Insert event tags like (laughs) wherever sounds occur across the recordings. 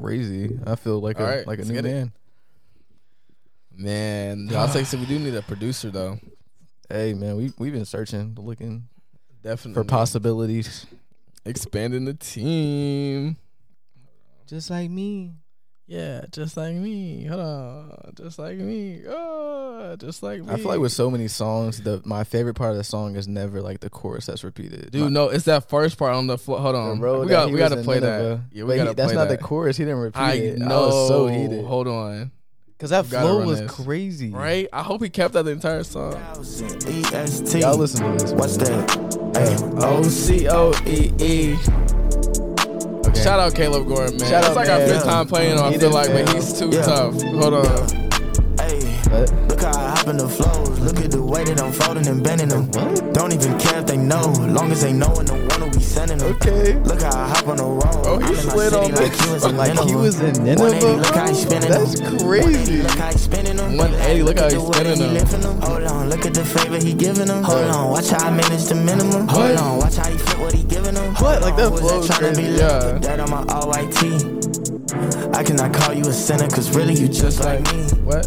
crazy. I feel like a All right, like a let's new get it. man. Man, I'll say so. We do need a producer though. Hey man, we we've been searching, looking Definitely for possibilities. expanding the team. Just like me. Yeah, just like me. Hold on, just like me. Oh, just like me. I feel like with so many songs, the my favorite part of the song is never like the chorus that's repeated. dude, My- no, it's that first part on the floor. Hold the on, road we got we got to in play that. Yeah, we But got he- to That's not that. the chorus. He didn't repeat I it. know. I was so heated Hold on, because that flow was this. crazy. right? I hope he kept that the entire song. EST. Y'all listen to this. What's that? Hey, O C O E E. Okay. Shout out Caleb Gordon, man. Shout it's out, like our man. fifth time playing him. I feel did, like, but man. he's too Yeah. tough. Hold on. hey. What? Look how I hop in the flows. Look at the way that I'm folding and bending them. What? Don't even care if they know. Long as they know and the one will be sending them. Okay. Look how I hop on the road. Oh, he I'm in my slid on like he was in (laughs) Like he was in 180, Nineveh. look how he bro? spinning That's them. crazy. Look how he spinning them. 180, look how he at the way spinning he them. Lifting them. Hold on, look at the favor he giving them. Hold on, watch how I manage the minimum. Hold on, watch how he flip what he giving them. What? Like that flow who is is tryna be crazy. Yeah. Dirt on my all white tee. I cannot call you a sinner, cause really you just like me. What?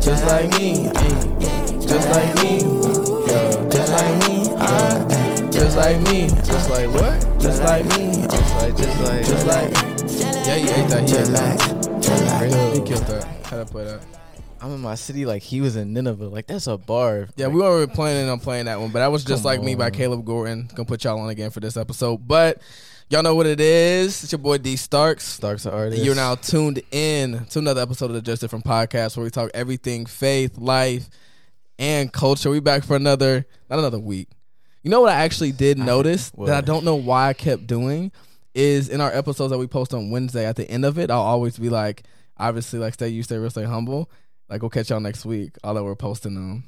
Just like me. Just like me. Just like me. Just like me. Just like what? Just like me. Just like, just like, Just like. Yeah, he ate that. He ate that. like. Just like. He killed that. How to play that? I'm in my city like he was in Nineveh. Like that's a bar. Yeah, we weren't planning on playing that one, but that was just like me by. Caleb Gordon. Gonna put y'all on again for this episode, but y'all know what it is. It's your boy D Starks. Starks an artist. You're now tuned in to another episode of the Just Different Podcast where we talk everything faith, life, and culture. We back for another, not another week. You know what I actually did notice that I don't know why I kept doing is in our episodes that we post on Wednesday at the end of it, I'll always be like, obviously, like stay you, stay real, stay humble. Like we'll catch y'all next week. All that we're posting them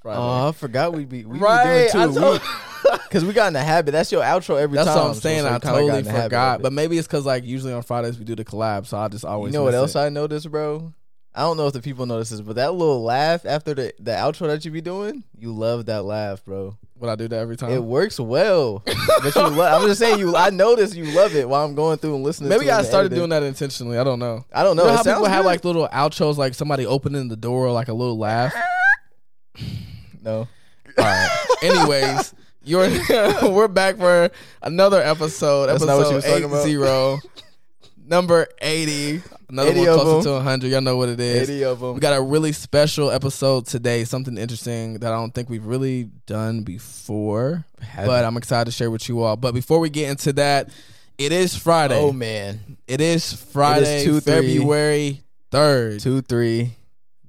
Friday. Oh, I forgot we'd be we Right, be doing two a told- week (laughs) because we got in the habit. That's your outro every That's time. That's what I'm saying. it's I like kinda got totally in the habit of forgot, but maybe it's because like usually on Fridays we do the collab, so I just always. you know what else it. I noticed, bro? I don't know if the people notice this, but that little laugh after the the outro that you be doing, you love that laugh, bro. When I do that every time? It works well. but you love, I'm just saying you. I notice you love it while I'm going through and listening. Maybe to it I started doing that intentionally. I don't know. I don't know. You know how people sounds have like little outros, like somebody opening the door, or like a little laugh. (sighs) no. All right. Anyways, you're (laughs) we're back for another episode. That's not what you was episode talking about? eight zero, (laughs) number eighty. Another 80 one closer to hundred. Y'all know what it is. Eighty of them. We got a really special episode today. Something interesting that I don't think we've really done before, but I'm excited to share with you all. But before we get into that, it is Friday. oh man, It is Friday, 2-3. February third. two three.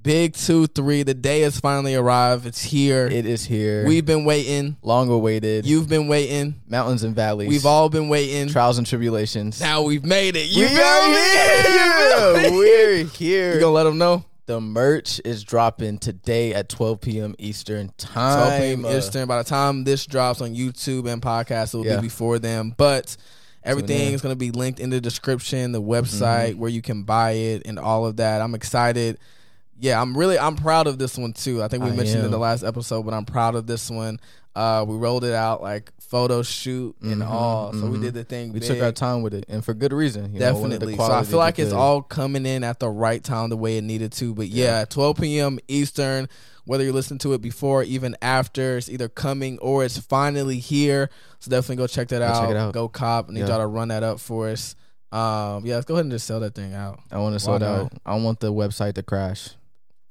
Big two three. The day has finally arrived. It's here. It is here. We've been waiting. long awaited. You've been waiting. mountains and valleys. We've all been waiting. trials and tribulations. Now we've made it. we You me? are here. (laughs) We're here. You gonna let them know? the merch is dropping today at 12 p.m. Eastern time. 12 p.m. Eastern. By the time this drops on YouTube and podcast, it will Yeah. be before them. But everything is going to be linked in the description, the mm-hmm. website where you can buy it, and all of that. I'm excited. Yeah, I'm really I'm proud of this one too. I think we I mentioned in the last episode, but I'm proud of this one. Uh, we rolled it out like photo shoot and Mhm, all, so we mhm. did the thing. We big. took our time with it, and for good reason. you know, Definitely. So I feel like it's good. all coming in at the right time, the way it needed to. But yeah, 12 p.m. Eastern, whether you listen to it before, or even after, it's either coming or it's finally here. So definitely go check that Go out. check it out. Go cop. I need Yeah. y'all to run that up for us. Um, yeah, let's go ahead and just sell that thing out. I want to sort not? out. I want the website to crash.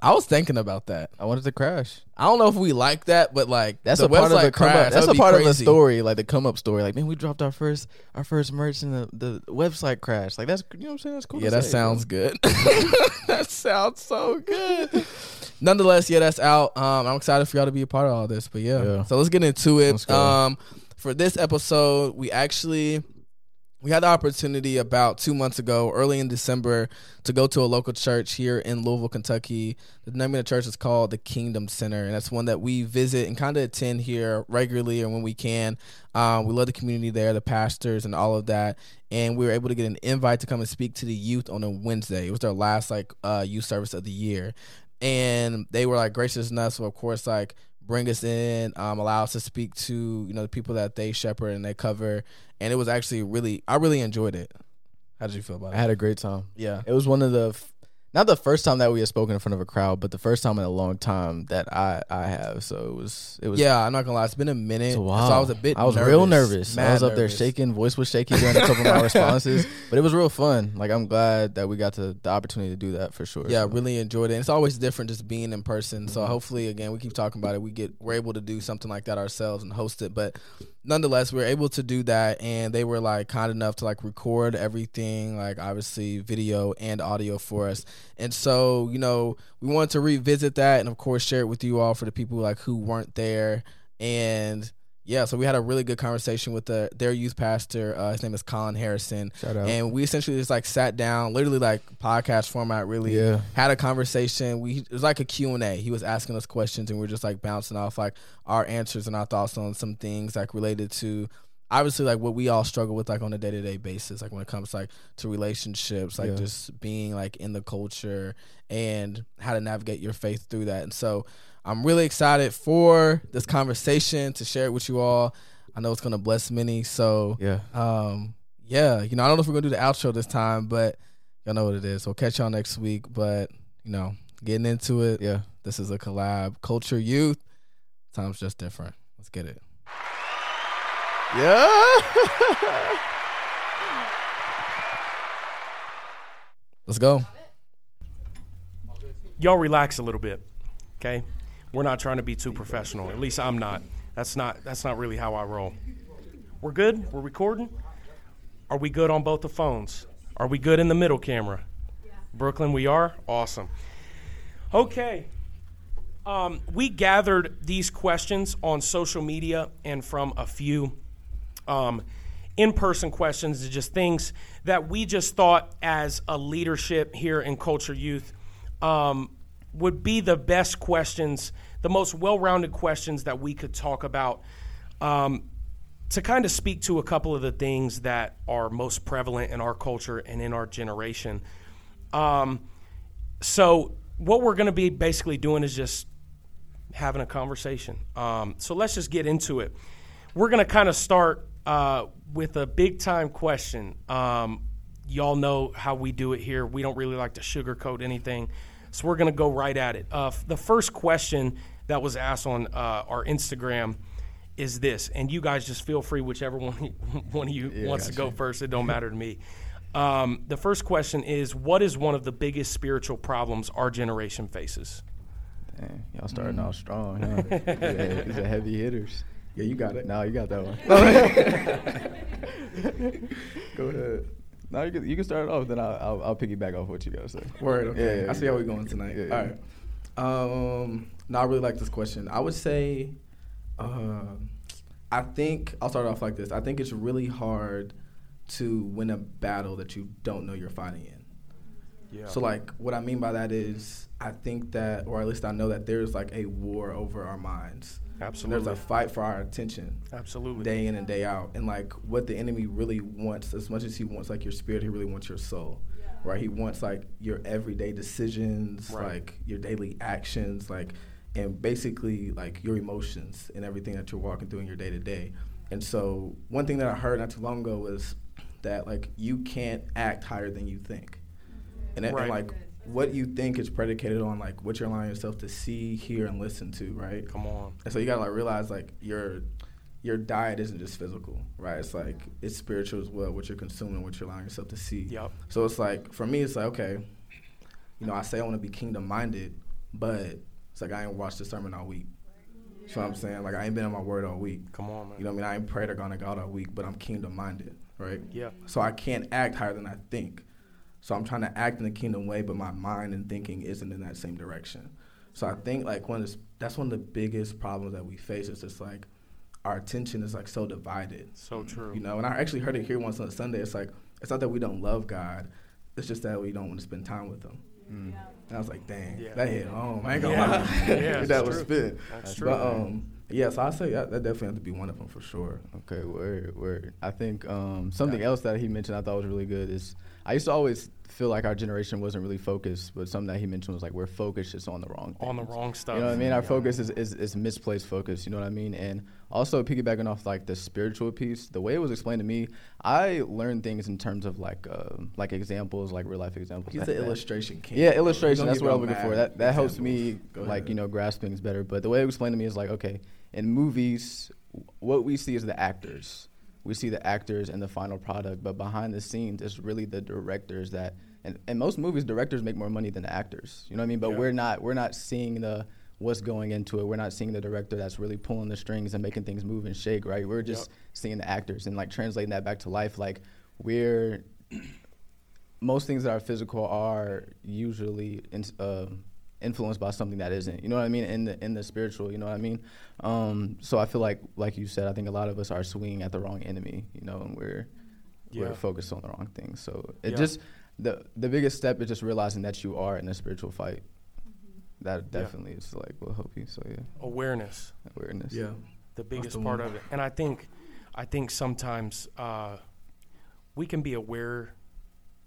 I was thinking about that. I wanted to crash. I don't know if we like that, but like That's a part of the come crash, up. That's a part of the story, like the come up story. Like, man, we dropped our first our first merch and the, the website crashed. Like that's you know what I'm saying. That's cool. Yeah, that say, bro. sounds good. (laughs) that sounds so good. Nonetheless, yeah, that's out. Um, I'm excited for y'all to be a part of all this. But yeah, Yeah. so let's get into it. Um, for this episode, we actually we had the opportunity about two months ago, early in December, to go to a local church here in Louisville, Kentucky. The name of the church is called the Kingdom Center, and that's one that we visit and kind of attend here regularly or when we can. Um, we love the community there, the pastors, and all of that. And we were able to get an invite to come and speak to the youth on a Wednesday. It was their last like uh, youth service of the year, and they were like gracious enough. So of course, like bring us in, um, allow us to speak to you know the people that they shepherd and they cover. And it was actually really, I really enjoyed it. How did you feel about it? I had a great time. Yeah. It was one of the, f- not the first time that we have spoken in front of a crowd, but the first time in a long time that I I have. So it was it was Yeah, I'm not gonna lie. It's been a minute. So, So. I was a bit. I was nervous, real nervous. I was up there shaking, voice was shaky during a couple of my (laughs) responses, but it was real fun. Like I'm glad that we got to the opportunity to do that for sure. Yeah, So, really enjoyed it. And it's always different just being in person. So Mhm. hopefully, again, we keep talking about it. We get we're able to do something like that ourselves and host it. But nonetheless, we were able to do that, and they were like kind enough to like record everything, like obviously video and audio for us. And so you know, we wanted to revisit that, and of course, share it with you all for the people like who weren't there. And yeah, so we had a really good conversation with the their youth pastor. Uh, his name is Collin Harrison. shout out. And we essentially just like sat down, literally like podcast format, really yeah, had a conversation. We it was like a Q and A. He was asking us questions, and we are just like bouncing off like our answers and our thoughts on some things like related to obviously like what we all struggle with like on a day to day basis, like when it comes like to relationships, like Yeah. just being like in the culture and how to navigate your faith through that. And so I'm really excited for this conversation to share it with you all. I know it's gonna bless many. So yeah. um, yeah, you know, I don't know if we're gonna do the outro this time, but y'all know what it is. We'll catch y'all next week. But you know, getting into it, Yeah. this is a collab. Culture Youth, times just different. Let's get it. Yeah. (laughs) Let's go. y'all relax a little bit, okay? We're not trying to be too professional. At least I'm not. That's not that's not really how I roll. We're good. We're recording. Are we good on both the phones? Are we good in the middle camera? Brooklyn, we are awesome. Okay. Um, we gathered these questions on social media and from a few um, in-person questions, just things that we just thought as a leadership here in Culture Youth um, would be the best questions, the most well-rounded questions that we could talk about um, to kind of speak to a couple of the things that are most prevalent in our culture and in our generation. Um, so what we're going to be basically doing is just having a conversation. Um, so let's just get into it. We're going to kind of start uh, with a big time question. Um, y'all know how we do it here. We don't really like to sugarcoat anything. So we're going to go right at it. Uh, the first question that was asked on uh, our Instagram is this, and you guys just feel free, whichever (laughs) one, one of you wants to go first. It don't (laughs) matter to me. Um, the first question is What is one of the biggest spiritual problems our generation faces? Dang, y'all starting off strong. Huh? (laughs) yeah, these are heavy hitters. Yeah, you got it. No, you got that one. Go ahead. No, you can, you can start it off. Then I'll, I'll I'll piggyback off what you gotta say. Word. Okay. Yeah, yeah, I see how we're going tonight. Yeah. All right. Um, no, I really like this question. I would say, uh, I think I'll start off like this. I think it's really hard to win a battle that you don't know you're fighting in. Yeah. So like what I mean by that is I think that or at least I know that there's like a war over our minds. Absolutely. There's a fight for our attention Absolutely. day in and day out. And like what the enemy really wants, as much as he wants like your spirit, he really wants your soul. Right? He wants like your everyday decisions, Right. like your daily actions, like and basically like your emotions and everything that you're walking through in your day to day. And so one thing that I heard not too long ago was that like you can't act higher than you think. And, it- and like what you think is predicated on like what you're allowing yourself to see, hear, and listen to, right? Come on. And so you gotta like realize like your your diet isn't just physical, right? It's like it's spiritual as well. What you're consuming, what you're allowing yourself to see. Yep. So it's like for me, it's like okay, you know, I say I want to be kingdom minded, but it's like I ain't watched the sermon all week. You know what I'm saying? Like I ain't been in my word all week. Come on, man. You know what I mean? I ain't prayed or gone to God all week, but I'm kingdom minded, right? yeah. So I can't act higher than I think. So I'm trying to act in the kingdom way, but my mind and thinking isn't in that same direction. So I think like one of the, that's one of the biggest problems that we face is just like our attention is like so divided. So true. You know, and I actually heard it here once on a Sunday. It's like it's not that we don't love God, it's just that we don't want to spend time with Him. And I was like, dang, Yeah. that hit home. I ain't gonna Yeah. lie. Yeah, (laughs) that it's was true. spit. That's true. But um, yeah, so I say that, that definitely has to be one of them for sure. Okay, word, word. I think um, something else that he mentioned I thought was really good is I used to always feel like our generation wasn't really focused, but something that he mentioned was like we're focused just on the wrong On the wrong stuff. You know what I mean? Our Yeah. focus is, is, is misplaced focus. You know what I mean? And also piggybacking off like the spiritual piece, the way it was explained to me, I learned things in terms of like uh, like examples, like real life examples. He's that- the illustration king. yeah, illustration. That's what I'm looking for. mad That that helps me like you know grasp things better. But the way it was explained to me is like okay, in movies, what we see is the actors. We see the actors and the final product, but behind the scenes, it's really the directors that. And in most movies, directors make more money than the actors. You know what I mean? But Yeah. we're not we're not seeing the what's going into it. We're not seeing the director that's really pulling the strings and making things move and shake. Right? We're just Yep. seeing the actors and like translating that back to life. Like we're (clears throat) most things that are physical are usually in, uh, influenced by something that isn't. You know what I mean? In the in the spiritual, you know what I mean? Um, so I feel like, like you said, I think a lot of us are swinging at the wrong enemy. You know, and we're Yeah. we're focused on the wrong things. So it Yeah. just the the biggest step is just realizing that you are in a spiritual fight. That Yeah. definitely is like will help you. So yeah, Awareness. awareness. Yeah. the biggest the part one. of it. And I think, I think sometimes uh, we can be aware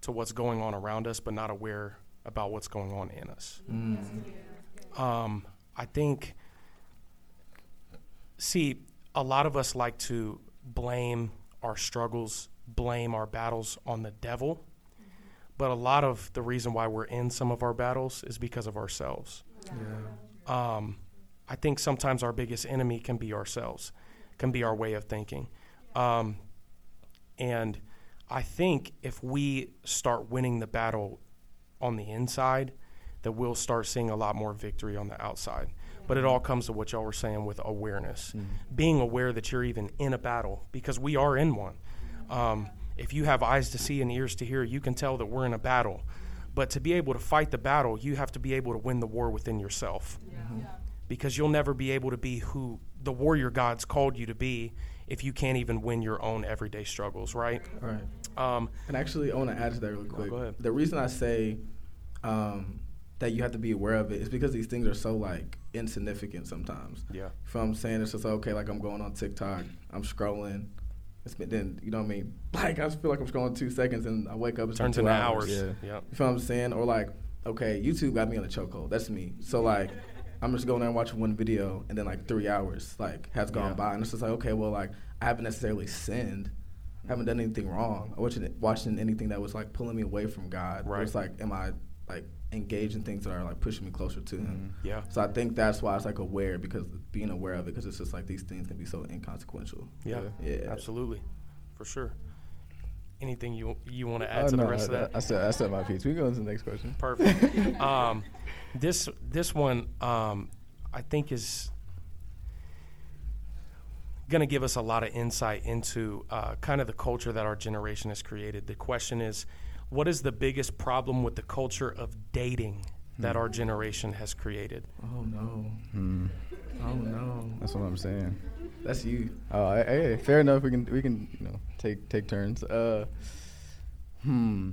to what's going on around us, but not aware about what's going on in us. Um, I think, see, a lot of us like to blame our struggles, blame our battles on the devil. But a lot of the reason why we're in some of our battles is because of ourselves Yeah. um, I think sometimes our biggest enemy can be ourselves, can be our way of thinking. Um, and I think if we start winning the battle on the inside, that we'll start seeing a lot more victory on the outside. But it all comes to what y'all were saying with awareness, being aware that you're even in a battle because we are in one. Um, if you have eyes to see and ears to hear, you can tell that we're in a battle. But to be able to fight the battle, you have to be able to win the war within yourself because you'll never be able to be who the warrior God's called you to be if you can't even win your own everyday struggles, right? All right. Um, And actually, I want to add to that really quick. go ahead. The reason I say um, that you have to be aware of it is because these things are so like insignificant sometimes. yeah, If I'm saying it's just okay, like I'm going on TikTok, I'm scrolling. It's been then you know what I mean. (laughs) Like I just feel like I'm scrolling two seconds and I wake up. It's turns been two into hours. Yeah. Yeah. You feel what I'm saying? Or like, okay, YouTube got me on a chokehold. That's me. So like, I'm just going there and watching one video, and then like three hours like has gone Yeah. by, and it's just like, okay, well, like I haven't necessarily sinned, I haven't done anything wrong. I wasn't watching anything that was like pulling me away from God. Right. It's like, am I like engaged in things that are like pushing me closer to Him? Yeah. So I think that's why it's like aware because being aware of it because it's just like these things can be so inconsequential. Yeah. Yeah. Absolutely. For sure. Anything you you want to add Oh, to the rest I, of that? I said I said my piece. We go on to the next question. Perfect. um, this this one um, I think is going to give us a lot of insight into uh, kind of the culture that our generation has created. The question is, what is the biggest problem with the culture of dating that our generation has created? Oh no. Hmm. Oh no. That's what I'm saying. That's you. Oh, hey, hey, fair enough. We can we can you know take take turns. Uh, hmm.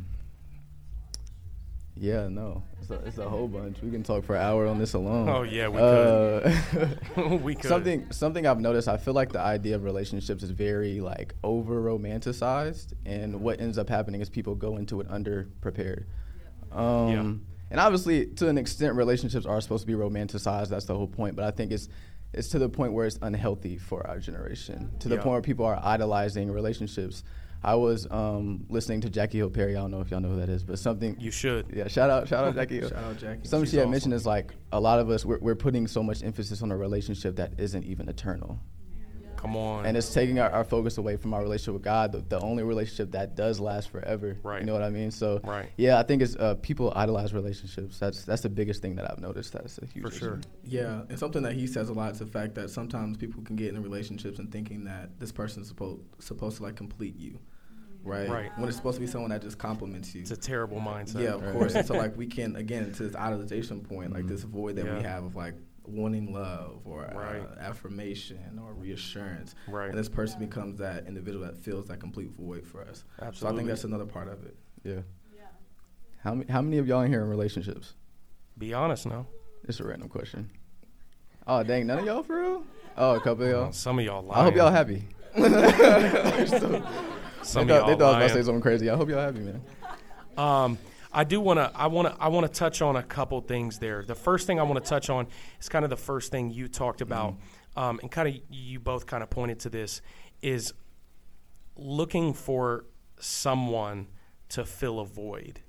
Yeah, no, it's a, it's a whole bunch. We can talk for an hour on this alone. Oh, yeah, we could. (laughs) we could. Something something I've noticed. I feel like the idea of relationships is very like over romanticized, and what ends up happening is people go into it under prepared. Um, Yeah. And obviously, to an extent, relationships are supposed to be romanticized. That's the whole point. But I think it's it's to the point where it's unhealthy for our generation. To the Yeah. point where people are idolizing relationships. I was um, listening to Jackie Hill Perry. I don't know if y'all know who that is, but something. you should. Yeah, shout out, shout out (laughs) Jackie Hill. Shout out Jackie. Something She's she had awesome. mentioned is like a lot of us we're, we're putting so much emphasis on a relationship that isn't even eternal, Come on. and it's taking our, our focus away from our relationship with God, the, the only relationship that does last forever. Right. You know what I mean? So Right. yeah, I think it's uh, people idolize relationships. That's that's the biggest thing that I've noticed. That's a huge For issue. sure. Yeah, and something that he says a lot is the fact that sometimes people can get in relationships and thinking that this person is supposed supposed to like complete you, right? Right. When it's supposed to be someone that just compliments you. it's a terrible mindset. Yeah, of Right. course. so like we can again to this idolization point, like this void that we Mm-hmm. Have of like wanting love or Right. uh, affirmation or reassurance, Right. and this person becomes that individual that fills that complete void for us. So I think that's another part of it. Yeah. How many how many of y'all in here in relationships? Be honest now. It's a random question. Oh dang, none of y'all for real? Oh, a couple of y'all. Uh, some of y'all lying. I hope y'all happy. (laughs) (laughs) Some they of y'all they thought I was about to say something crazy. I hope y'all happy, man. Um, I do want to. I want to. I want to touch on a couple things there. The first thing I want to touch on is kind of the first thing you talked about, um, and kind of you both kind of pointed to this is looking for someone to fill a void.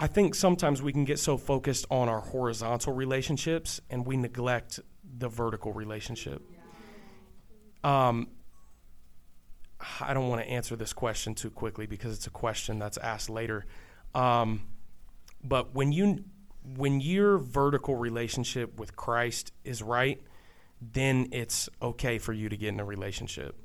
I think sometimes we can get so focused on our horizontal relationships and we neglect the vertical relationship. Um, I don't want to answer this question too quickly because it's a question that's asked later. Um, but when you when your vertical relationship with Christ is right, then it's okay for you to get in a relationship.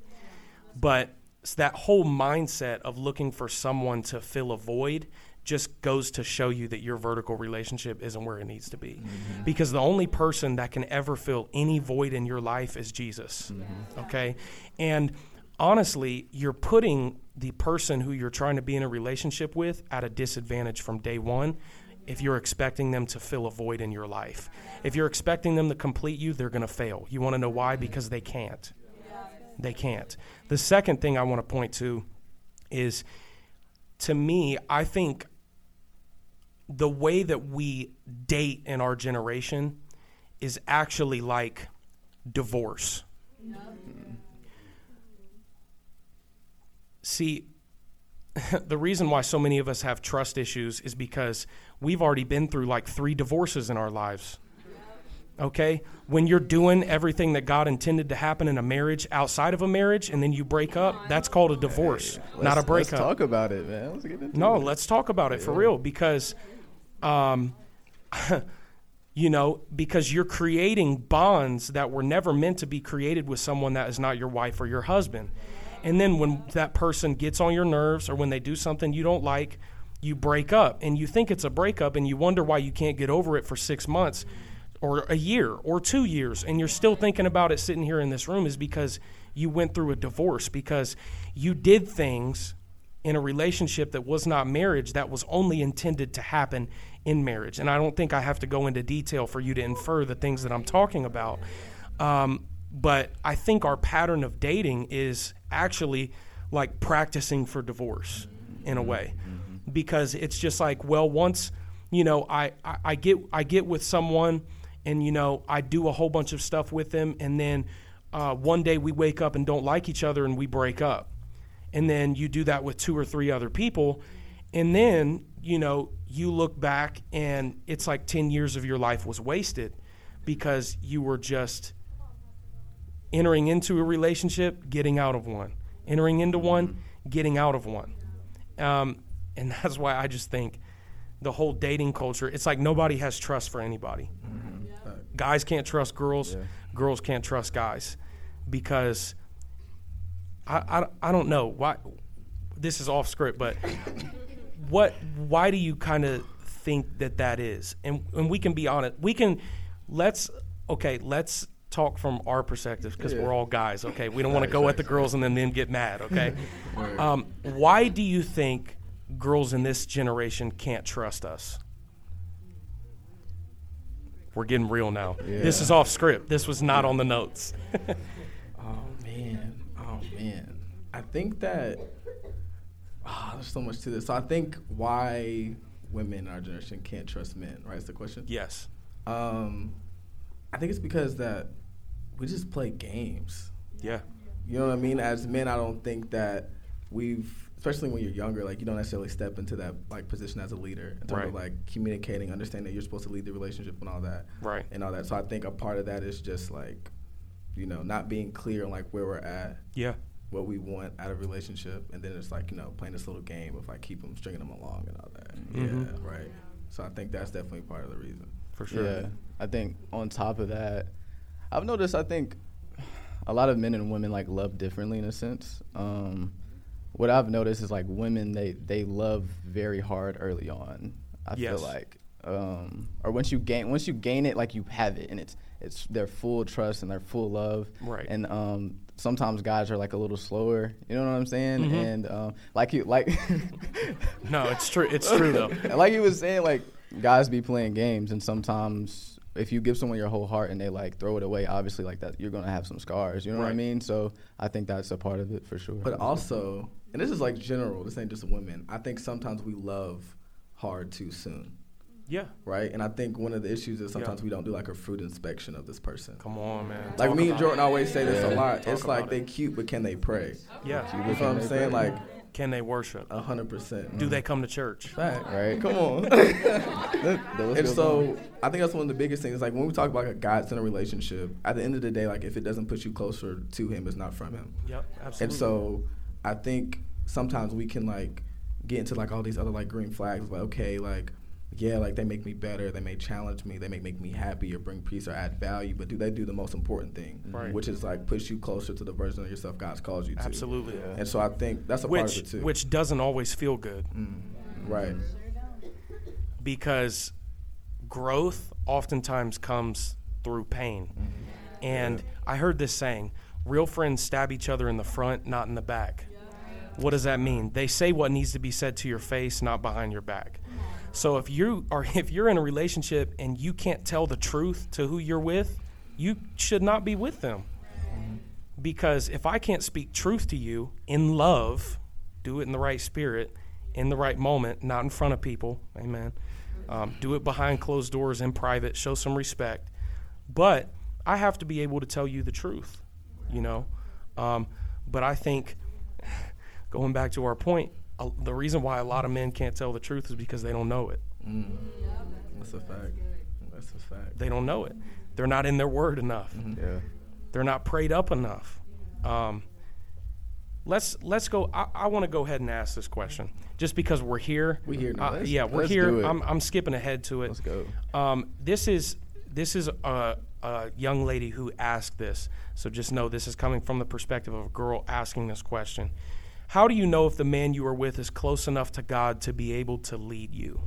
But that whole mindset of looking for someone to fill a void just goes to show you that your vertical relationship isn't where it needs to be. Mm-hmm. Because the only person that can ever fill any void in your life is Jesus. Mm-hmm. Okay? And honestly, you're putting the person who you're trying to be in a relationship with at a disadvantage from day one if you're expecting them to fill a void in your life. If you're expecting them to complete you, they're going to fail. You want to know why? Because they can't. They can't. The second thing I want to point to is to me, I think the way that we date in our generation is actually like divorce. See, (laughs) the reason why so many of us have trust issues is because we've already been through like three divorces in our lives. Okay? When you're doing everything that God intended to happen in a marriage outside of a marriage and then you break up, that's called a divorce, hey, not a breakup. Let's talk about it, man. Let's get into no, it. let's talk about it yeah. for real because um (laughs) you know, because you're creating bonds that were never meant to be created with someone that is not your wife or your husband. And then when that person gets on your nerves or when they do something you don't like, you break up. And you think it's a breakup and you wonder why you can't get over it for six months or a year or two years. And you're still thinking about it sitting here in this room is because you went through a divorce because you did things in a relationship that was not marriage that was only intended to happen in marriage. And i don't think i have to go into detail for you to infer the things that i'm talking about. Um, but i think our pattern of dating is actually like practicing for divorce in a way. Because it's just like well once you know I, I, I get I get with someone and you know I do a whole bunch of stuff with them and then uh, one day we wake up and don't like each other and we break up. And then you do that with two or three other people. And then you know you look back and it's like 10 years of your life was wasted because you were just entering into a relationship, getting out of one, entering into one, mm-hmm. getting out of one. Um, and (laughs) that's why I just think the whole dating culture, it's like nobody has trust for anybody. Mm-hmm. Yeah. Guys can't trust girls, yeah. girls can't trust guys because I, I, I don't know why this is off script, but (laughs) what why do you kind of think that that is? And and we can be honest. We can let's okay, let's talk from our perspective because yeah. we're all guys. Okay, we don't (laughs) want to go at the girls and then them get mad. Okay, (laughs) um, why do you think girls in this generation can't trust us? We're getting real now. Yeah. This is off script. This was not on the notes. (laughs) oh man, oh man. I think that oh, there's so much to this. So I think why women in our generation can't trust men. Right? Is the question? Yes. Um, I think it's because that we just play games. Yeah. You know what I mean? As men, I don't think that we've, especially when you're younger, like you don't necessarily step into that like position as a leader in terms right. of like communicating, understanding that you're supposed to lead the relationship and all that. Right. And all that. So I think a part of that is just like, you know, not being clear on like where we're at. Yeah. What we want out of a relationship, and then it's like you know playing this little game of like keep them stringing them along and all that. Mm-hmm. Yeah. Right. So I think that's definitely part of the reason. For sure. Yeah. I think on top of that, I've noticed. I think a lot of men and women like love differently in a sense. Um, what I've noticed is like women they they love very hard early on. I yes. feel like, um, or once you gain once you gain it, like you have it, and it's it's their full trust and their full love. Right. And um, sometimes guys are like a little slower. You know what I'm saying? Mm-hmm. And um, like you like. (laughs) no, it's true. It's (laughs) true though. like you was saying, like guys be playing games, and sometimes if you give someone your whole heart and they like throw it away, obviously like that you're gonna have some scars. You know what I mean? So I think that's a part of it for sure. But also, and this is like general. This ain't just women. I think sometimes we love hard too soon, Yeah. right? And I think one of the issues is sometimes Yeah. we don't do like a fruit inspection of this person. Come on, man. Like Talk me and Jordan it. always say this a lot. Talk it's like about they cute, but can they pray? Yeah. You know what I'm saying? Like Can they worship? a hundred percent. Do they come to church? Fact. Right. Come on. (laughs) That- that was and so. I think that's one of the biggest things. Like when we talk about like a God centered relationship, at the end of the day, like if it doesn't put you closer to Him, it's not from Him. Yep. Absolutely. And so I think sometimes we can like get into like all these other like green flags. Like okay, like yeah, like they make me better. They may challenge me. They may make me happy or bring peace or add value. But do they do the most important thing, mm-hmm. Right. which is like push you closer to the version of yourself God's called you to? Absolutely. And so I think that's a part of it too. which doesn't always feel good mm-hmm. Mm-hmm. right. because growth oftentimes comes through pain. And I heard this saying, real friends stab each other in the front, not in the back. What does that mean? They say what needs to be said to your face, not behind your back. So if you are (laughs) if you're in a relationship and you can't tell the truth to who you're with, you should not be with them. Because if I can't speak truth to you in love, do it in the right spirit, in the right moment, not in front of people, amen. Um, do it behind closed doors in private, show some respect. But I have to be able to tell you the truth, you know. Um, but I think, (sighs) going back to our point, uh, the reason why a lot of men can't tell the truth is because they don't know it. That's a fact. That's a fact. They don't know it. They're not in their word enough. yeah. They're not prayed up enough. Um, let's let's go. I, I want to go ahead and ask this question, just because we're here. We here now. Uh, yeah, we're let's here. do it. I'm I'm skipping ahead to it. Let's go. Um, this is this is a, a young lady who asked this, so just know this is coming from the perspective of a girl asking this question. How do you know if the man you are with is close enough to God to be able to lead you?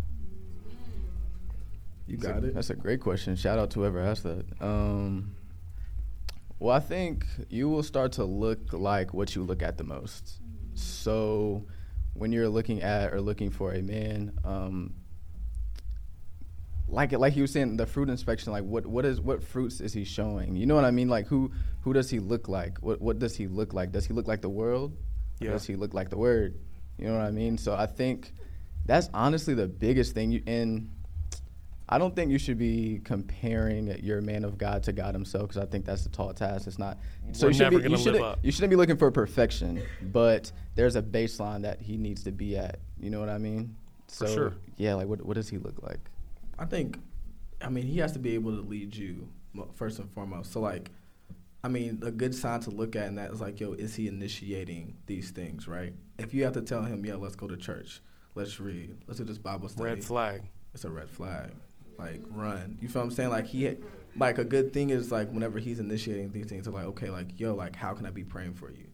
You That's got a, it. That's a great question. Shout out to whoever asked that. Um, well, I think you will start to look like what you look at the most. So, when you're looking at or looking for a man, um, like like you were saying, the fruit inspection. Like, what what is what fruits is he showing? You know what I mean? Like, who who does he look like? What what does he look like? Does he look like the world? Or Yeah. does he look like the word? You know what I mean? So I think that's honestly the biggest thing. You and I don't think you should be comparing your man of God to God Himself because I think that's a tall task. It's not. So We're you should never be, you, shouldn't, up. You shouldn't be looking for perfection, but there's a baseline that he needs to be at. You know what I mean? For So sure. yeah, like what what does he look like? I think, I mean, he has to be able to lead you first and foremost. So, like, I mean, a good sign to look at in that is like, yo, is he initiating these things, right? If you have to tell him, yeah, let's go to church, let's read, let's do this Bible study, Red flag. it's a red flag. Like, run. You feel what I'm saying? Like, he, like, a good thing is like whenever he's initiating these things, are like, okay, like, yo, like, how can I be praying for you?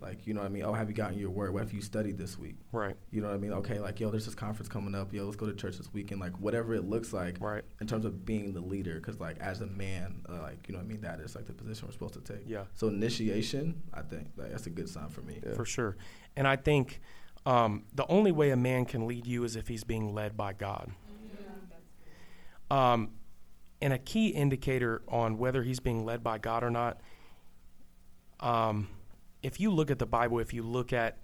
Like, you know what I mean? Oh, have you gotten your word? What have you studied this week? Right. You know what I mean? Okay, like, yo, there's this conference coming up. Yo, let's go to church this weekend. Like, whatever it looks like Right. in terms of being the leader. Because, like, as a man, uh, like, you know what I mean? That is, like, the position we're supposed to take. Yeah. So, initiation, I think, like, that's a good sign for me. Yeah. for sure. And I think um, the only way a man can lead you is if he's being led by God. Um, and a key indicator on whether he's being led by God or not, um, if you look at the Bible, if you look at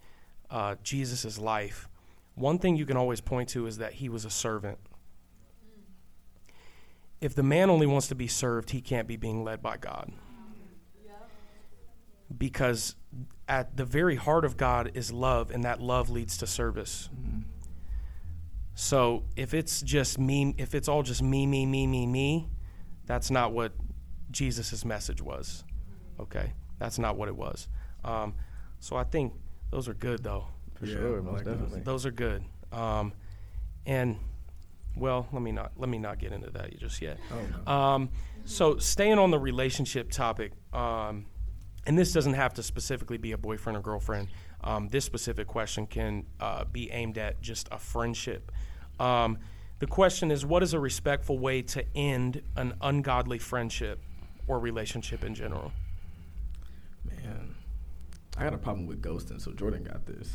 uh, Jesus' life, one thing you can always point to is that he was a servant. If the man only wants to be served, he can't be being led by God because at the very heart of God is love, and that love leads to service. So if it's just me, if it's all just me, me, me, me, me, that's not what Jesus' message was. Okay, that's not what it was. Um, so I think those are good, though. For Yeah, sure, most like those. definitely. Those are good. Um, and well, let me not let me not get into that just yet. Oh, no. Um, so staying on the relationship topic, um, and this doesn't have to specifically be a boyfriend or girlfriend. Um, this specific question can uh, be aimed at just a friendship. Um, the question is, what is a respectful way to end an ungodly friendship or relationship in general? Man, I got a problem with ghosting, so Jordan got this.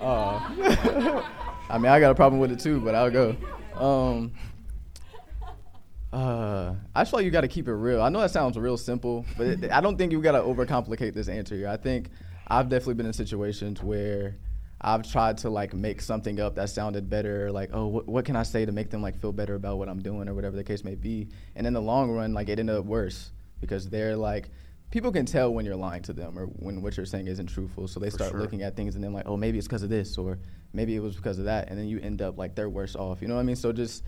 Oh, (laughs) (laughs) I mean, I got a problem with it too, but I'll go. Um, Uh, I just feel like you got to keep it real. I know that sounds real simple, but it, I don't think you got to overcomplicate this answer here. I think I've definitely been in situations where I've tried to like make something up that sounded better, like oh, what, what can I say to make them like feel better about what I'm doing or whatever the case may be. And in the long run, like it ended up worse because they're like people can tell when you're lying to them or when what you're saying isn't truthful. So they For start sure. looking at things and then like, oh, maybe it's because of this or maybe it was because of that, and then you end up like they're worse off. You know what I mean? So just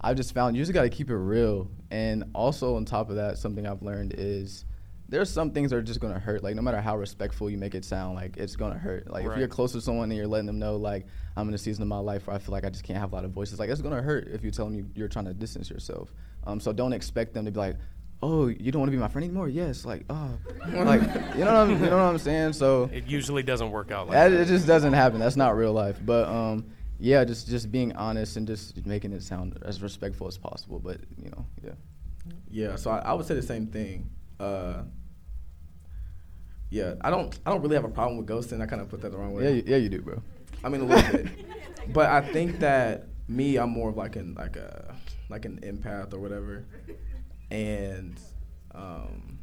I've just found you just got to keep it real. And also on top of that, something I've learned is there's some things that are just gonna hurt. Like no matter how respectful you make it sound, like it's gonna hurt. Like if you're close to someone and you're letting them know like I'm in a season of my life where I feel like I just can't have a lot of voices, like it's gonna hurt if you tell them you, you're trying to distance yourself. Um, so don't expect them to be like, oh, you don't want to be my friend anymore? Yes, like oh, (laughs) like you know what I'm, you know what I'm saying? So It usually doesn't work out like that, that. it just doesn't happen. That's not real life. But um, yeah, just just being honest and just making it sound as respectful as possible. But you know, yeah. Yeah, so I, I would say the same thing. Uh, yeah, I don't I don't really have a problem with ghosting. I kind of put that the wrong way. Yeah, you, yeah, you do, bro. I mean a little bit, (laughs) but I think that me, I'm more of like an like a like an empath or whatever, and um,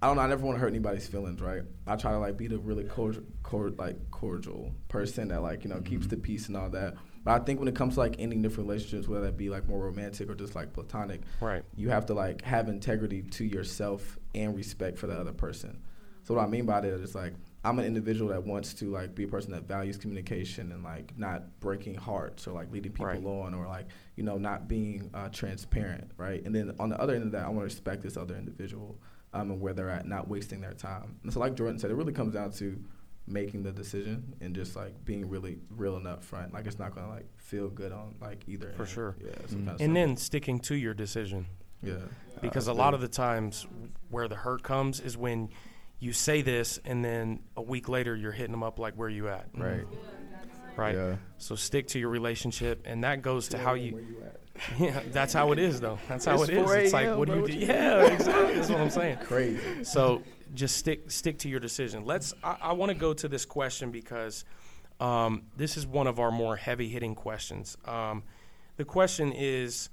I don't know. I never want to hurt anybody's feelings, right? I try to like be the really cordial, cord, like cordial person that like you know keeps the peace and all that. But I think when it comes to like ending different relationships, whether that be like more romantic or just like platonic, Right. you have to like have integrity to yourself and respect for the other person. So what I mean by that is like I'm an individual that wants to like be a person that values communication and like not breaking hearts or like leading people Right. on or like you know not being uh, transparent, right? And then on the other end of that, I want to respect this other individual um, and where they're at, not wasting their time. And so like Jordan said, it really comes down to making the decision and just like being really real and upfront. Like it's not gonna like feel good on like either. For end. sure. Yeah. Mhm. kind of And stuff. then sticking to your decision. yeah. because a lot of the times where the hurt comes is when you say this and then a week later you're hitting them up like where you at Right. right Yeah. so stick to your relationship and that goes to how Where you you at? (laughs) yeah that's how it is though that's how It's it is it's like a.m., what do you do you- yeah exactly that's what i'm saying (laughs) Crazy. so just stick stick to your decision. Let's. I, I want to go to this question because um, this is one of our more heavy hitting questions. Um, the question is,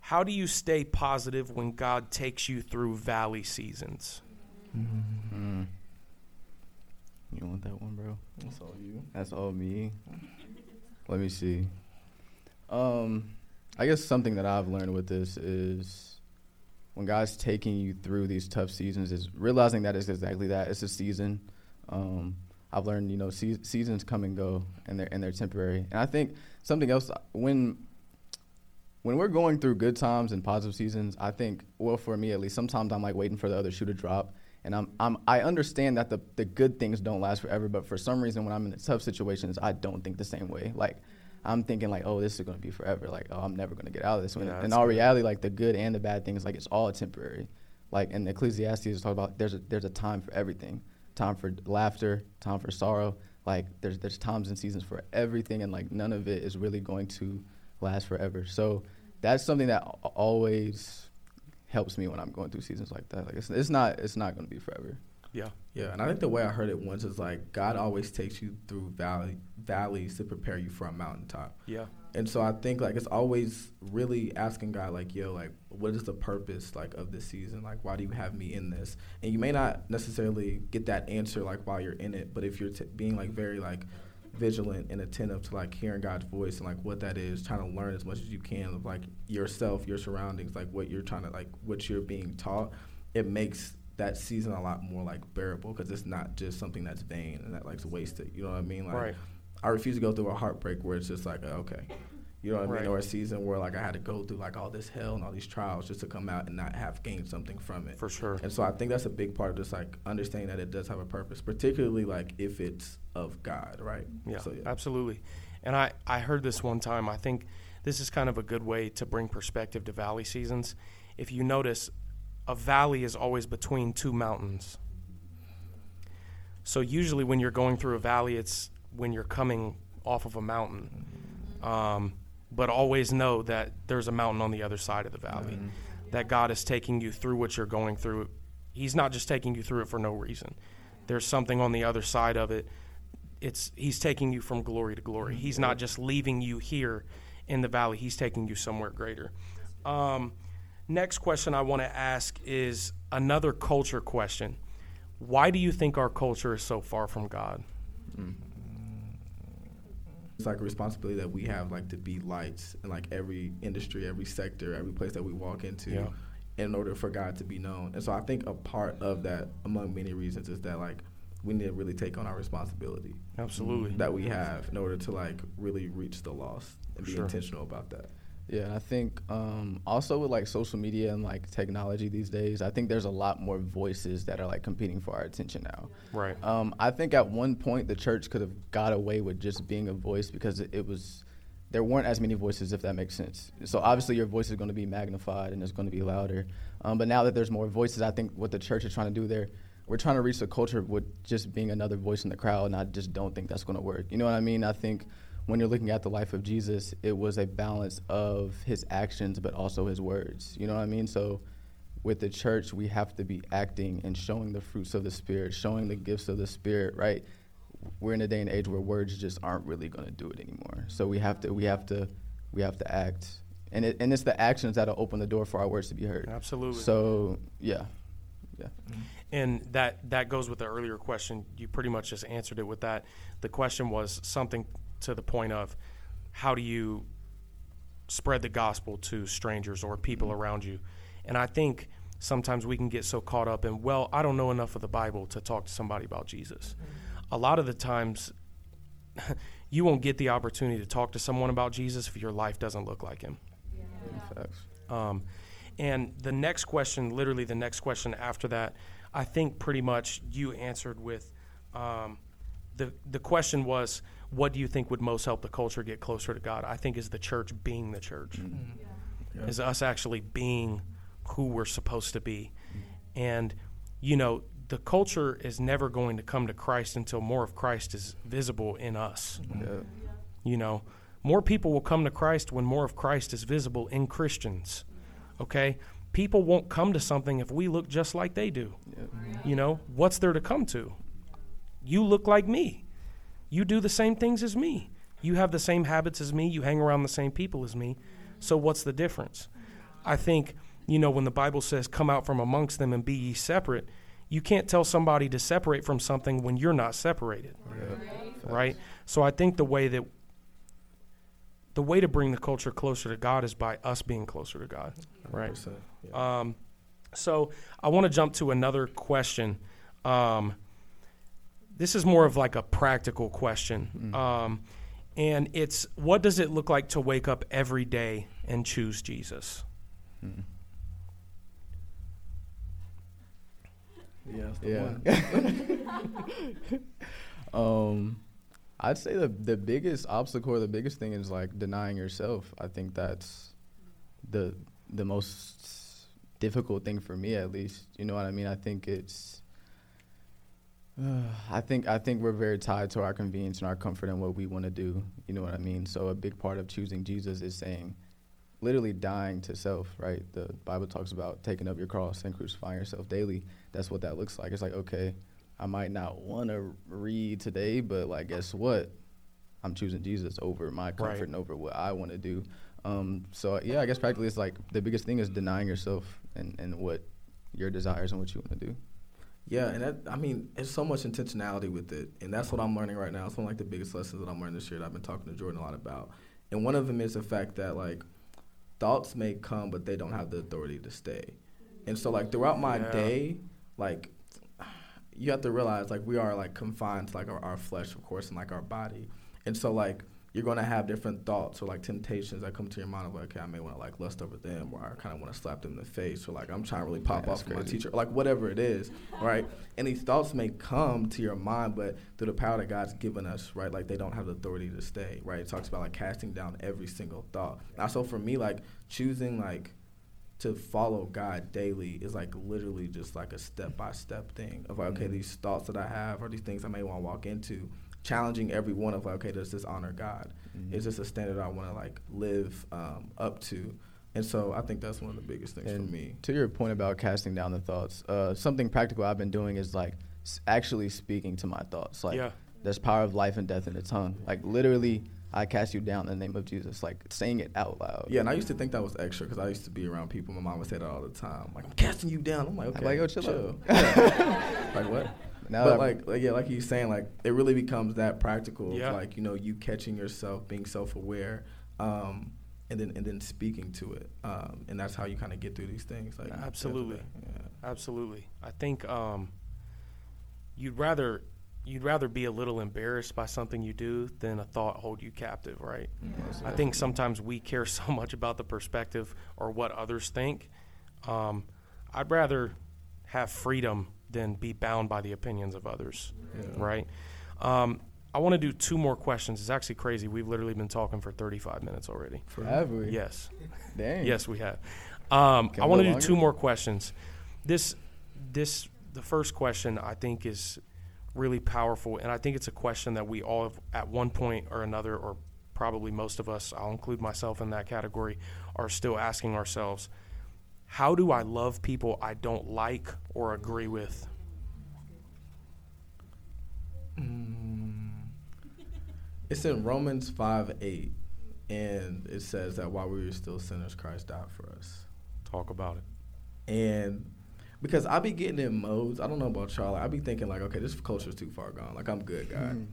how do you stay positive when God takes you through valley seasons? Mm. You want that one, bro? That's all you. That's all me. Let me see. Um, I guess something that I've learned with this is when God's taking you through these tough seasons is realizing that it's exactly that. It's a season. Um, I've learned, you know, se- seasons come and go, and they're and they're temporary. And I think something else when when we're going through good times and positive seasons, I think, well, for me at least, sometimes I'm like waiting for the other shoe to drop, and I'm, I'm I understand that the the good things don't last forever, but for some reason, when I'm in tough situations, I don't think the same way. Like, I'm thinking like, oh, this is gonna be forever. Like, oh, I'm never gonna get out of this. When Yeah, in all good. reality, like the good and the bad things, like it's all temporary. Like in Ecclesiastes, talk about there's a there's a time for everything. Time for laughter, time for sorrow. Like there's there's times and seasons for everything, and like none of it is really going to last forever. So that's something that always helps me when I'm going through seasons like that. Like it's, it's not it's not going to be forever. Yeah, Yeah, and I think the way I heard it once is like God always takes you through valley valleys to prepare you for a mountaintop. yeah, And so I think like it's always really asking God like, yo, like what is the purpose like of this season? Like why do you have me in this? And you may not necessarily get that answer like while you're in it, but if you're t- being like very like vigilant and attentive to like hearing God's voice and like what that is, trying to learn as much as you can of like yourself, your surroundings, like what you're trying to like what you're being taught, it makes that season a lot more like bearable because it's not just something that's vain and that like's wasted. You know what I mean? Like right. I refuse to go through a heartbreak where it's just like, uh, okay, you know what I mean, or a season where like I had to go through like all this hell and all these trials just to come out and not have gained something from it. For sure. And so I think that's a big part of just like understanding that it does have a purpose, particularly like if it's of God, right? Yeah, So yeah. absolutely. And I, I heard this one time. I think this is kind of a good way to bring perspective to valley seasons. If you notice, a valley is always between two mountains. So usually when you're going through a valley, it's when you're coming off of a mountain. Um, but always know that there's a mountain on the other side of the valley. That God is taking you through what you're going through. He's not just taking you through it for no reason. There's something on the other side of it it's he's taking you from glory to glory. He's not just leaving you here in the valley. He's taking you somewhere greater. Um, Next question I want to ask is another culture question. Why do you think our culture is so far from God? It's like a responsibility that we have, like to be lights in like every industry, every sector, every place that we walk into, Yeah. in order for God to be known. And so I think a part of that, among many reasons, is that like we need to really take on our responsibility Absolutely. that we have in order to like really reach the lost and be Sure. intentional about that. Yeah, and I think um, also with like social media and like technology these days, I think there's a lot more voices that are like competing for our attention now. Right. Um, I think at one point the church could have got away with just being a voice because it, it was there weren't as many voices, if that makes sense. So obviously your voice is going to be magnified and it's going to be louder. Um, but now that there's more voices, I think what the church is trying to do there, we're trying to reach the culture with just being another voice in the crowd, and I just don't think that's going to work. You know what I mean? I think when you're looking at the life of Jesus, it was a balance of his actions, but also his words. You know what I mean? So with the church, we have to be acting and showing the fruits of the Spirit, showing the gifts of the Spirit, right? We're in a day and age where words just aren't really going to do it anymore. So we have to, we have to, we have to act, and it, and it's the actions that'll open the door for our words to be heard. Absolutely. So yeah, yeah. Mm-hmm. And that that goes with the earlier question. You pretty much just answered it with that. The question was something to the point of how do you spread the gospel to strangers or people around you? And I think sometimes we can get so caught up in, well, I don't know enough of the Bible to talk to somebody about Jesus. A lot of the times (laughs) you won't get the opportunity to talk to someone about Jesus if your life doesn't look like him. Facts. Um, and the next question, literally the next question after that, I think pretty much you answered with um, the the question was, what do you think would most help the culture get closer to God? I think is the church being the church, mm. Mm. is us actually being who we're supposed to be, and you know the culture is never going to come to Christ until more of Christ is visible in us. Mm-hmm. Yeah. You know, more people will come to Christ when more of Christ is visible in Christians. Okay? People won't come to something if we look just like they do. You know, what's there to come to? You look like me. You do the same things as me. You have the same habits as me. You hang around the same people as me. So what's the difference? I think, you know, when the Bible says, come out from amongst them and be ye separate, you can't tell somebody to separate from something when you're not separated right? So I think the way that the way to bring the culture closer to God is by us being closer to God, right? yeah. Um, so I want to jump to another question. Um, this is more of like a practical question, um, and it's what does it look like to wake up every day and choose Jesus? yeah, the Yeah. one. (laughs) um, I'd say the the biggest obstacle or the biggest thing is like denying yourself. I think that's the the most difficult thing for me, at least. You know what I mean? I think it's. Uh, I think I think we're very tied to our convenience and our comfort and what we want to do. You know what I mean? So a big part of choosing Jesus is saying, literally dying to self. Right? The Bible talks about taking up your cross and crucifying yourself daily. That's what that looks like. It's like okay, I might not want to read today, but like, guess what? I'm choosing Jesus over my comfort Right. and over what I want to do. Um, so yeah, I guess practically it's like the biggest thing is denying yourself and, and what your desires and what you want to do. Yeah, and that I mean, it's so much intentionality with it, and that's what I'm learning right now. It's one of like the biggest lessons that I'm learning this year. That I've been talking to Jordan a lot about, and one of them is the fact that like thoughts may come, but they don't have the authority to stay. And so like throughout my Yeah. day, like you have to realize like we are like confined to like our, our flesh, of course, and like our body, and so like you're gonna have different thoughts or like temptations that come to your mind of like, okay, I may want to like lust over them, or I kind of want to slap them in the face, or like I'm trying to really pop That's off with my teacher, or like whatever it is, right? And these thoughts may come to your mind, but through the power that God's given us, right? Like they don't have the authority to stay, right? It talks about like casting down every single thought. Now, so for me, like choosing like to follow God daily is like literally just like a step by step thing of like, okay, mm-hmm. these thoughts that I have or these things I may want to walk into, challenging every one of like, okay, does this honor God? Is this a standard I want to like live um, up to? And so I think that's one of the biggest things And for me. to your point about casting down the thoughts, uh, something practical I've been doing is like s- actually speaking to my thoughts. Like Yeah. there's power of life and death in the tongue. Like literally, I cast you down in the name of Jesus, like saying it out loud. Yeah, and I used to think that was extra because I used to be around people. My mom would say that all the time. Like, I'm casting you down. I'm like, okay, like, yo, chill out. (laughs) Like what? Now but like, like, yeah, like you saying, like it really becomes that practical. of, Like you know, you catching yourself, being self-aware, um, and then and then speaking to it, um, and that's how you kind of get through these things. Like Absolutely. Yeah. Absolutely. I think um, you'd rather you'd rather be a little embarrassed by something you do than a thought hold you captive, right? I think sometimes we care (laughs) so much about the perspective or what others think. Um, I'd rather have freedom than be bound by the opinions of others, right? Um, I want to do two more questions. It's actually crazy. We've literally been talking for 35 minutes already. Have we? Yes. Dang. Yes, we have. Um, I want to do longer? two more questions. This, this, the first question I think is really powerful, and I think it's a question that we all have at one point or another, or probably most of us, I'll include myself in that category, are still asking ourselves: How do I love people I don't like or agree with? Mm. It's in Romans five eight, and it says that while we were still sinners, Christ died for us. Talk about it. And because I be getting in modes, I don't know about y'all. I be thinking like, okay, this culture's too far gone. Like I'm good, God. Mm.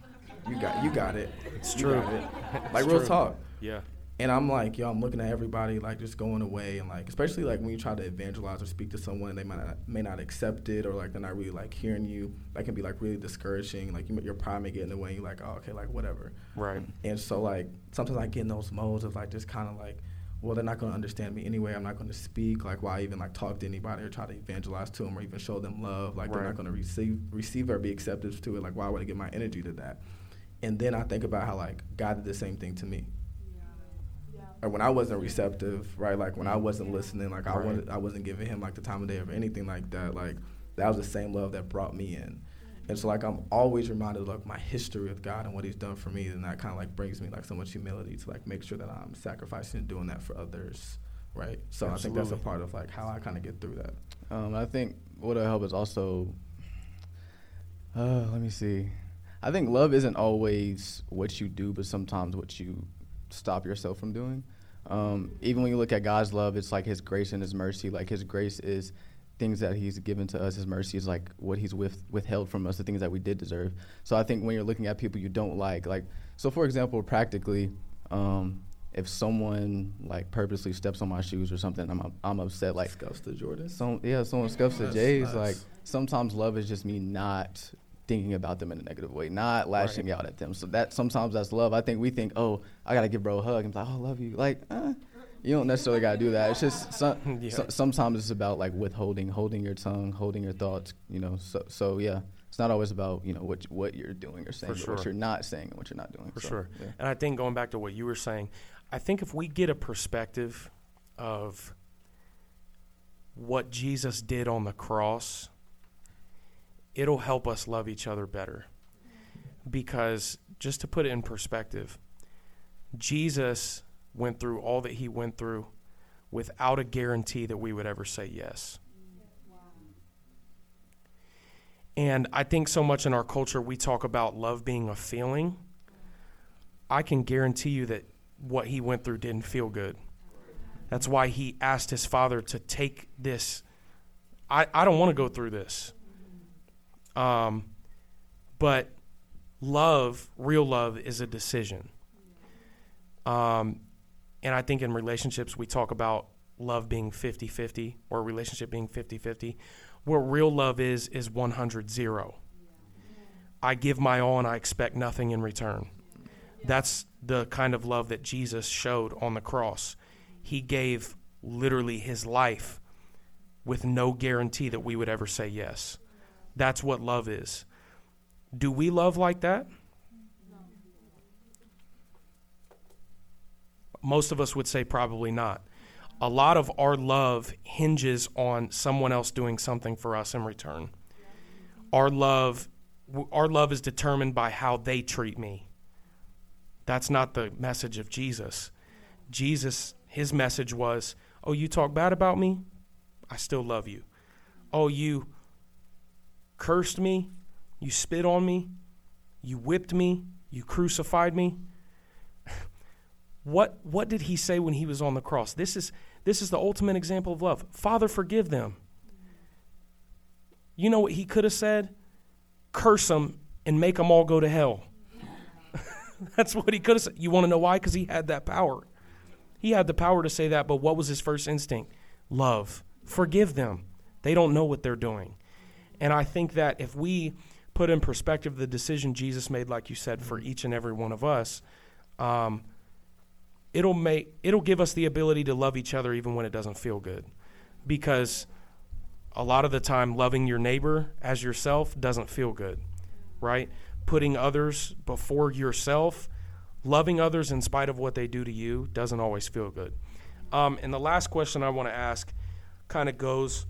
You got, you got it. It's You true. got it. It's Like real true. talk. Yeah. And I'm like, yo, I'm looking at everybody like just going away and like, especially like when you try to evangelize or speak to someone, they might not, may not accept it or like they're not really like hearing you. That can be like really discouraging. Like you, your pride may get in the way. And You're like, oh, okay, like whatever. Right. And so like sometimes I get in those modes of like just kind of like, well, they're not going to understand me anyway. I'm not going to speak. Like why even like talk to anybody or try to evangelize to them or even show them love. Like they're not going to receive receive or be accepted to it. Like why would I give my energy to that? And then I think about how like God did the same thing to me. Or when I wasn't receptive, right? Like when I wasn't listening, like I Right. wasn't I wasn't giving him like the time of day or anything like that. Like that was the same love that brought me in. And so like I'm always reminded of like my history with God and what He's done for me, and that kind of like brings me like so much humility to like make sure that I'm sacrificing and doing that for others, right? So I think that's a part of like how I kind of get through that. Um, I think what'll help is also, uh, let me see. I think love isn't always what you do, but sometimes what you stop yourself from doing. Um, even when you look at God's love, it's like His grace and His mercy. Like His grace is things that He's given to us. His mercy is like what He's with, withheld from us, the things that we did deserve. So I think when you're looking at people you don't like, like so, for example, practically, um, if someone like purposely steps on my shoes or something, I'm I'm upset. Like Scuffs to Jordan. some yeah, someone scuffs the J's. nice. Like sometimes love is just me not thinking about them in a negative way, not lashing out at them. So that sometimes that's love. I think we think, oh, I gotta give bro a hug. and be like, oh, I love you. Like, uh, you don't necessarily gotta do that. It's just some, (laughs) Yeah. so, sometimes it's about like withholding, holding your tongue, holding your thoughts. You know, so so yeah, it's not always about you know what what you're doing or saying, but what you're not saying and what you're not doing. For So, sure. yeah. And I think going back to what you were saying, I think if we get a perspective of what Jesus did on the cross, it'll help us love each other better. Because just to put it in perspective, Jesus went through all that he went through without a guarantee that we would ever say yes. And I think so much in our culture we talk about love being a feeling. I can guarantee you that what he went through didn't feel good. That's why he asked his father to take this. I, I don't want to go through this. Um, but love, real love, is a decision. Um, and I think in relationships, we talk about love being 50 50 or a relationship being 50 50. What real love is, is 100 0. I give my all and I expect nothing in return. That's the kind of love that Jesus showed on the cross. He gave literally his life with no guarantee that we would ever say yes. That's what love is. Do we love like that? Most of us would say probably not. A lot of our love hinges on someone else doing something for us in return. Our love our love is determined by how they treat me. That's not the message of Jesus. Jesus, his message was, Oh, you talk bad about me? I still love you. Oh, you cursed me? You spit on me? You whipped me? You crucified me? What what did he say when he was on the cross? This is this is the ultimate example of love. Father, forgive them. You know what he could have said? Curse them and make them all go to hell. (laughs) That's what he could have said. You want to know why? Because he had that power. He had the power to say that, but what was his first instinct? Love. Forgive them. They don't know what they're doing. And I think that if we put in perspective the decision Jesus made, like you said, for each and every one of us, um, it'll make it'll give us the ability to love each other even when it doesn't feel good, because a lot of the time loving your neighbor as yourself doesn't feel good, right? Putting others before yourself, loving others in spite of what they do to you doesn't always feel good. Um, and the last question I want to ask kind of goes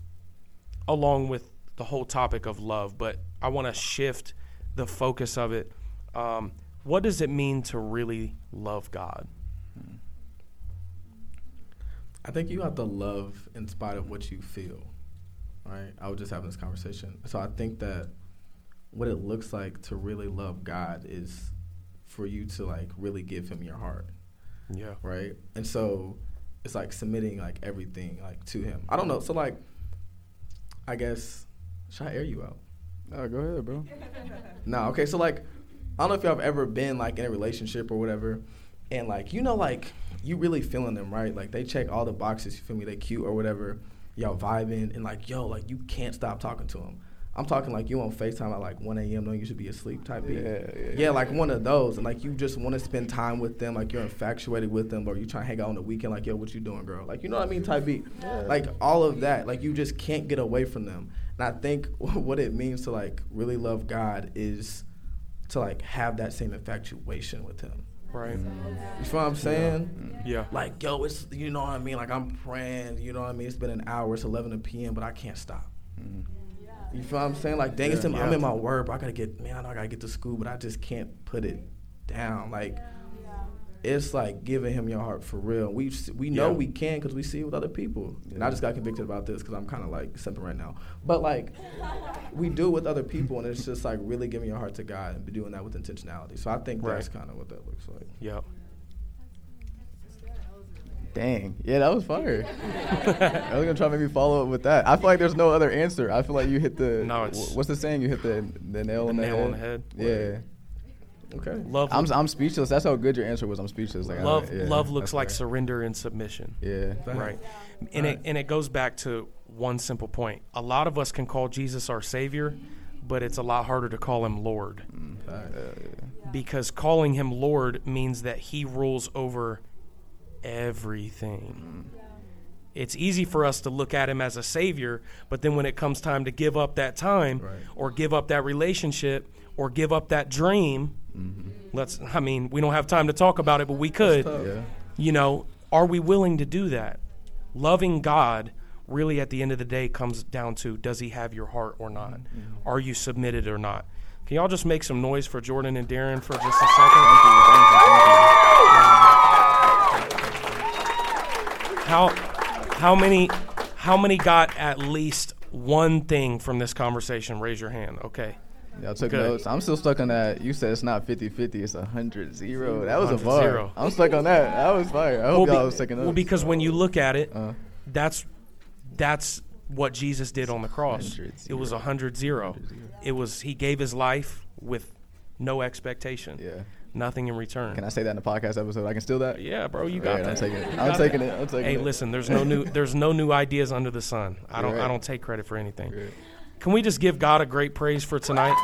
along with the whole topic of love, but I want to shift the focus of it. Um, what does it mean to really love God? I think you have to love in spite of what you feel. Right? I was just having this conversation. So I think that what it looks like to really love God is for you to like really give him your heart. Yeah. Right? And so it's like submitting like everything like to him. I don't know. So like I guess should I air you out? No, go ahead, bro. (laughs) No, okay, so like I don't know if y'all have ever been like in a relationship or whatever, and like you know like you really feeling them, right? Like they check all the boxes, you feel me? They cute or whatever. Y'all vibing and like yo, like you can't stop talking to them. I'm talking like you on Facetime at like 1 a.m. knowing you should be asleep type beat. Yeah, yeah, yeah, like one of those, and like you just want to spend time with them, like you're infatuated with them, or you trying to hang out on the weekend, like yo, what you doing, girl? Like you know what I mean, type beat. Like all of that, like you just can't get away from them. And I think (laughs) what it means to like really love God is to like have that same infatuation with Him. Right. You feel what I'm saying? Yeah. Like yo, it's you know what I mean. Like I'm praying, you know what I mean. It's been an hour, it's 11 p.m., but I can't stop. Mm-hmm. You feel what I'm saying? Like, dang, it's in, I'm in my word, but I gotta get, man, I know I gotta get to school, but I just can't put it down. Like, it's like giving him your heart for real. We we know Yeah. we can because we see it with other people. And I just got convicted about this because I'm kind of like something right now. But like, we do it with other people, and it's just like really giving your heart to God and doing that with intentionality. So I think that's kind of what that looks like. Yep. Dang. Yeah, that was fire. (laughs) I was gonna try to maybe follow up with that. I feel like there's no other answer. I feel like you hit the. No, it's- wh- what's the saying? You hit the the nail The on the nail head. on the head. Yeah. Okay. Love. I'm I'm speechless. That's how good your answer was. I'm speechless. Like I- love. yeah, love looks like fair. surrender and submission. Yeah. Right. And it and it goes back to one simple point. A lot of us can call Jesus our savior, but it's a lot harder to call him Lord. Mm, because calling him Lord means that he rules over everything. Mm. It's easy for us to look at him as a savior, but then when it comes time to give up that time Right. or give up that relationship or give up that dream, Mm-hmm. let's I mean, we don't have time to talk about it, but we could Yeah. you know, are we willing to do that? Loving God really at the end of the day comes down to does he have your heart or not? Are you submitted or not? Can y'all just make some noise for Jordan and Darren for just a second? How how many how many got at least one thing from this conversation? Raise your hand. Okay. Y'all took Good. notes. I'm still stuck on that. You said it's not 50-50. It's 100-0. That was a 100-0. I'm stuck on that. That was fire. I hope be- y'all was taking notes. well, because when you look at it, Uh, that's that's what Jesus did on the cross. 100 It was a hundred zero. It was he gave his life with no expectation, yeah. nothing in return. Can I say that in the podcast episode? I can steal that. yeah, bro, you got right, that. I'm taking it. I'm taking it. I'm taking Hey, it. listen, there's no new there's no new ideas under the sun. I don't You're I don't take credit for anything. Right. Can we just give God a great praise for tonight?